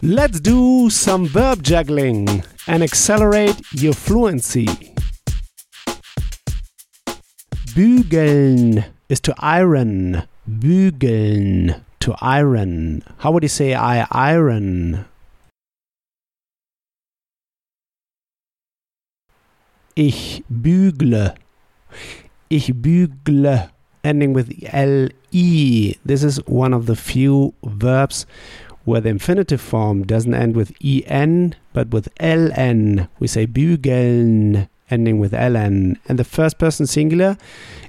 Let's do some verb juggling and accelerate your fluency. Bügeln is to iron. Bügeln to iron. How would you say I iron? Ich bügle. Ich bügle. Ending with le. This is one of the few verbs where the infinitive form doesn't end with en but with ln. We say bügeln ending with ln. And the first person singular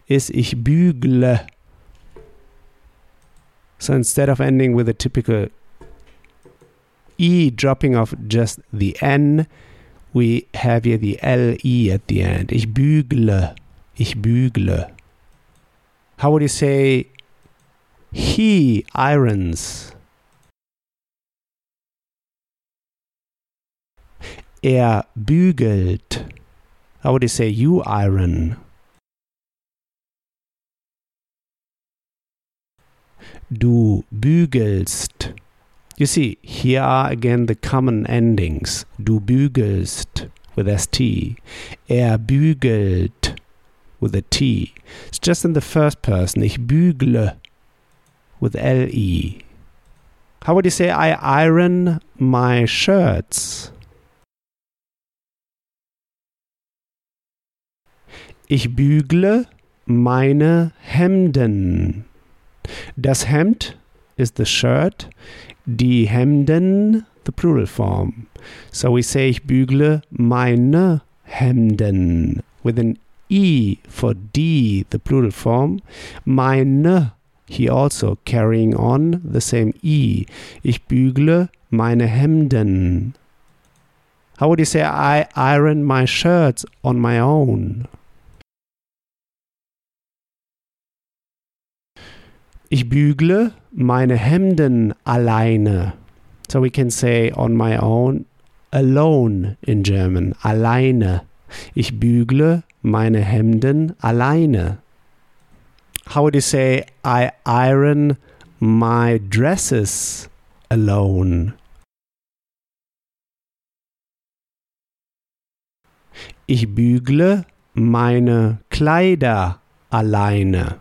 is ich bügle. So instead of ending with a typical e dropping off just the n, we have here the le at the end. Ich bügle. Ich bügle. How would you say he irons? Er bügelt. How would you say you iron? Du bügelst. You see, here are again the common endings. Du bügelst with ST. Er bügelt with a T. It's just in the first person. Ich bügle with LE. How would you say I iron my shirts? Ich bügle meine Hemden. Das Hemd is the shirt, die Hemden the plural form. So we say ich bügle meine Hemden with an E for D, the plural form. Meine, he also carrying on the same E. Ich bügle meine Hemden. How would you say I iron my shirts on my own? Ich bügle meine Hemden alleine. So we can say on my own, alone in German, alleine. Ich bügle meine Hemden alleine. How would you say I iron my dresses alone? Ich bügle meine Kleider alleine.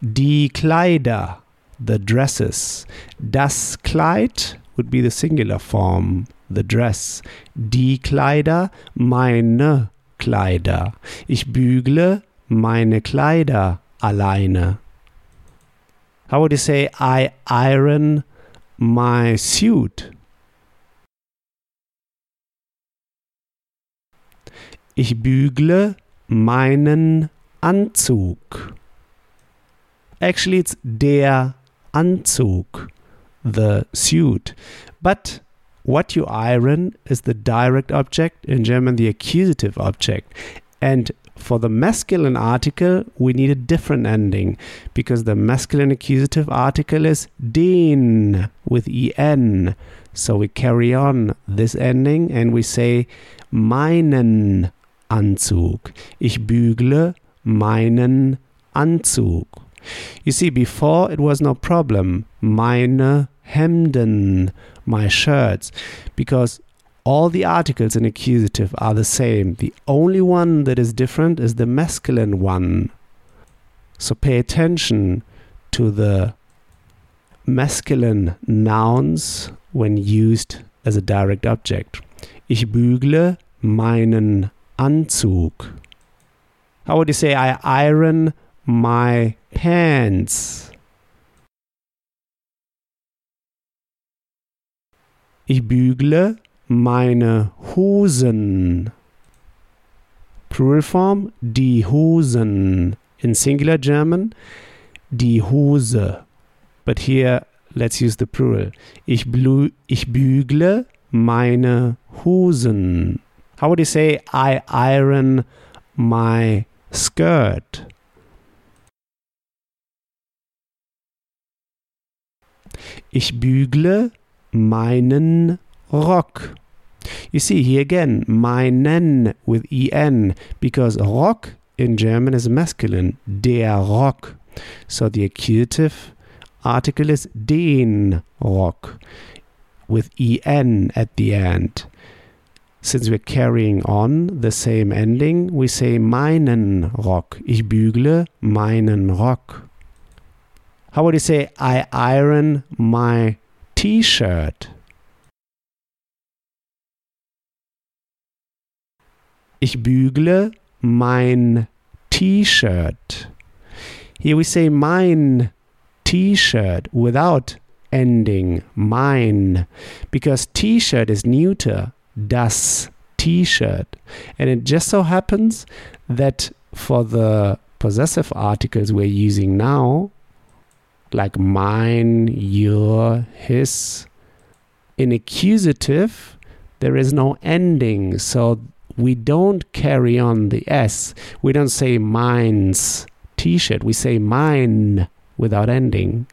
Die Kleider, the dresses. Das Kleid would be the singular form, the dress. Die Kleider, meine Kleider. Ich bügle meine Kleider alleine. How would you say I iron my suit? Ich bügle meinen Anzug. Actually, it's der Anzug, the suit. But what you iron is the direct object, in German, the accusative object. And for the masculine article, we need a different ending because the masculine accusative article is den with en. So we carry on this ending and we say meinen Anzug. Ich bügle meinen Anzug. You see, before it was no problem. Meine Hemden, my shirts, because all the articles in accusative are the same. The only one that is different is the masculine one. So pay attention to the masculine nouns when used as a direct object. Ich bügle meinen Anzug. How would you say I iron my pants? Ich bügle meine Hosen. Plural form, die Hosen. In singular German, die Hose. But here, let's use the plural. Ich, blü ich bügle meine Hosen. How would you say I iron my skirt? Ich bügle meinen Rock. You see here again, meinen with en, because Rock in German is masculine, der Rock. So the accusative article is den Rock. with en at the end. Since we're carrying on the same ending, we say meinen Rock. Ich bügle meinen Rock. How would you say I iron my t-shirt? Ich bügle mein T-Shirt. Here we say mein T-Shirt without ending mine because T-shirt is neuter. Das T-Shirt. And it just so happens that for the possessive articles we're using now, like mine, your, his, in accusative, there is no ending. So we don't carry on the S. We don't say mine's T-Shirt. We say mine without ending.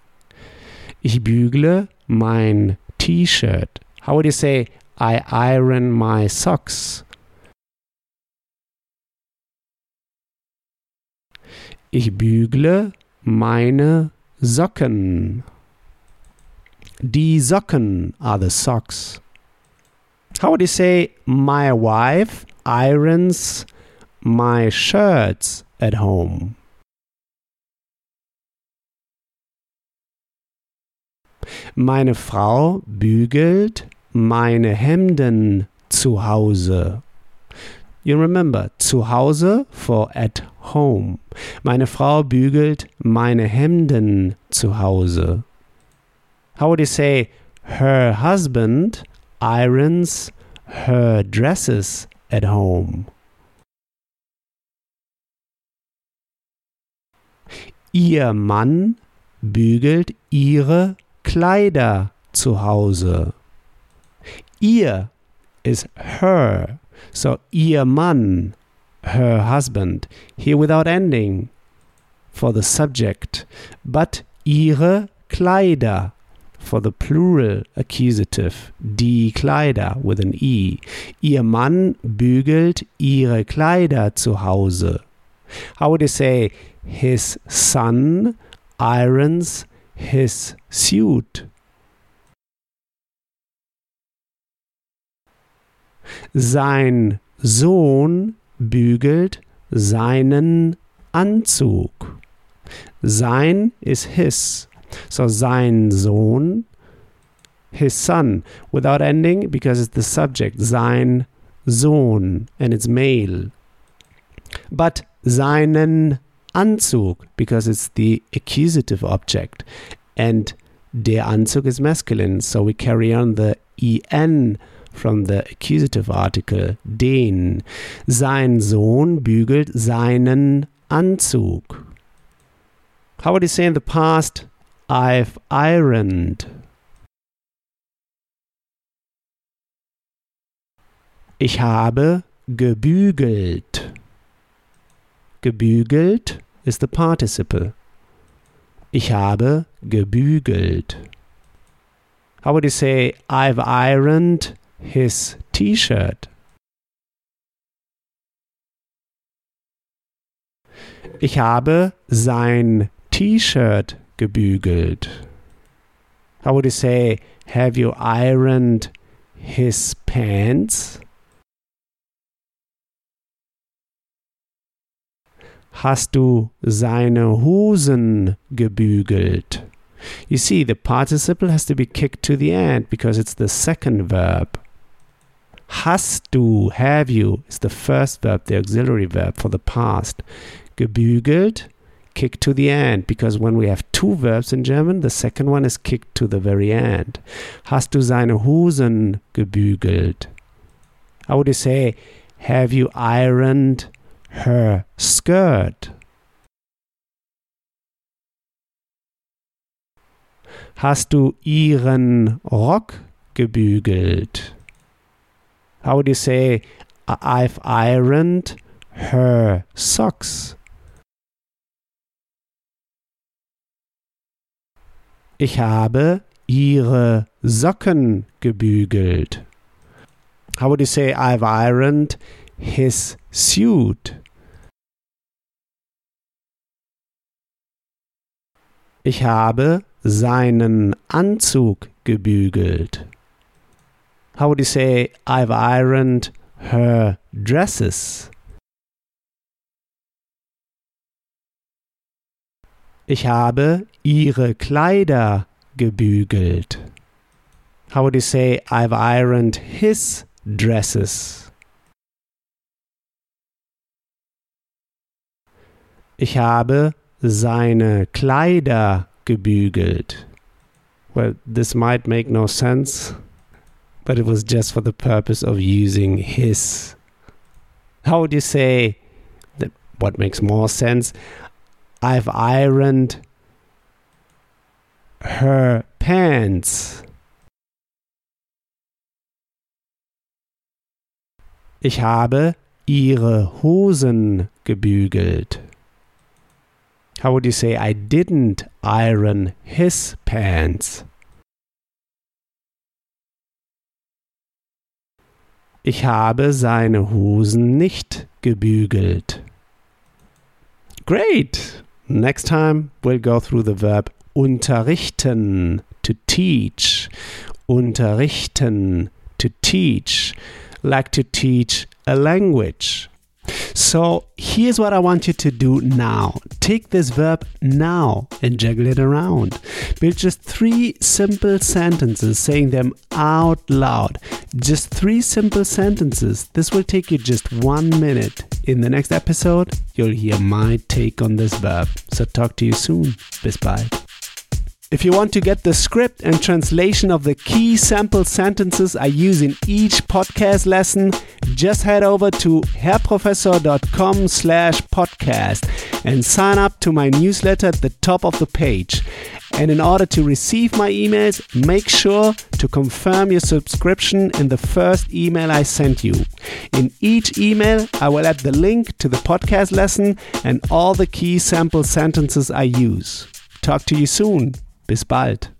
Ich bügle mein T-Shirt. How would you say I iron my socks? Ich bügle meine Socken. Die Socken are the socks. How would you say my wife irons my shirts at home? Meine Frau bügelt meine Hemden zu Hause. You remember, zu Hause for at home. Meine Frau bügelt meine Hemden zu Hause. How would you say her husband irons her dresses at home? Ihr Mann bügelt ihre Kleider zu Hause. Ihr is her. So ihr Mann, her husband. Here without ending for the subject. But ihre Kleider for the plural accusative. Die Kleider with an E. Ihr Mann bügelt ihre Kleider zu Hause. How would you say his son irons his suit? Sein Sohn bügelt seinen Anzug. Sein is his. So sein Sohn, his son, without ending because it's the subject, sein Sohn, and it's male. But seinen Anzug because it's the accusative object, and der Anzug is masculine, so we carry on the en from the accusative article den. Sein Sohn bügelt seinen Anzug. How would you say in the past? I've ironed. Ich habe gebügelt. Gebügelt is the participle. Ich habe gebügelt. How would you say I've ironed his t-shirt? Ich habe sein T-Shirt gebügelt. How would you say, have you ironed his pants? Hast du seine Hosen gebügelt? You see, the participle has to be kicked to the end because it's the second verb. Hast du, have you, is the first verb, the auxiliary verb for the past. Gebügelt, kick to the end because when we have two verbs in German, the second one is kicked to the very end. Hast du seine Hosen gebügelt? How would you say, have you ironed her skirt? Hast du ihren Rock gebügelt? How would you say, I've ironed her socks? Ich habe ihre Socken gebügelt. How would you say I've ironed his suit? Ich habe seinen Anzug gebügelt. How would you say, I've ironed her dresses? Ich habe ihre Kleider gebügelt. How would you say, I've ironed his dresses? Ich habe seine Kleider gebügelt. Well, this might make no sense, but it was just for the purpose of using his. How would you say that? What makes more sense? I've ironed her pants. Ich habe ihre Hosen gebügelt. How would you say I didn't iron his pants? Ich habe seine Hosen nicht gebügelt. Great! Next time we'll go through the verb unterrichten, to teach. Unterrichten, to teach. Like to teach a language. So here's what I want you to do now. Take this verb now and juggle it around. Build just three simple sentences, saying them out loud. Just three simple sentences. This will take you just one minute. In the next episode, you'll hear my take on this verb. So talk to you soon. Bis bald. If you want to get the script and translation of the key sample sentences I use in each podcast lesson, just head over to herrprofessor.com slash podcast and sign up to my newsletter at the top of the page. And in order to receive my emails, make sure to confirm your subscription in the first email I sent you. In each email, I will add the link to the podcast lesson and all the key sample sentences I use. Talk to you soon. Bis bald.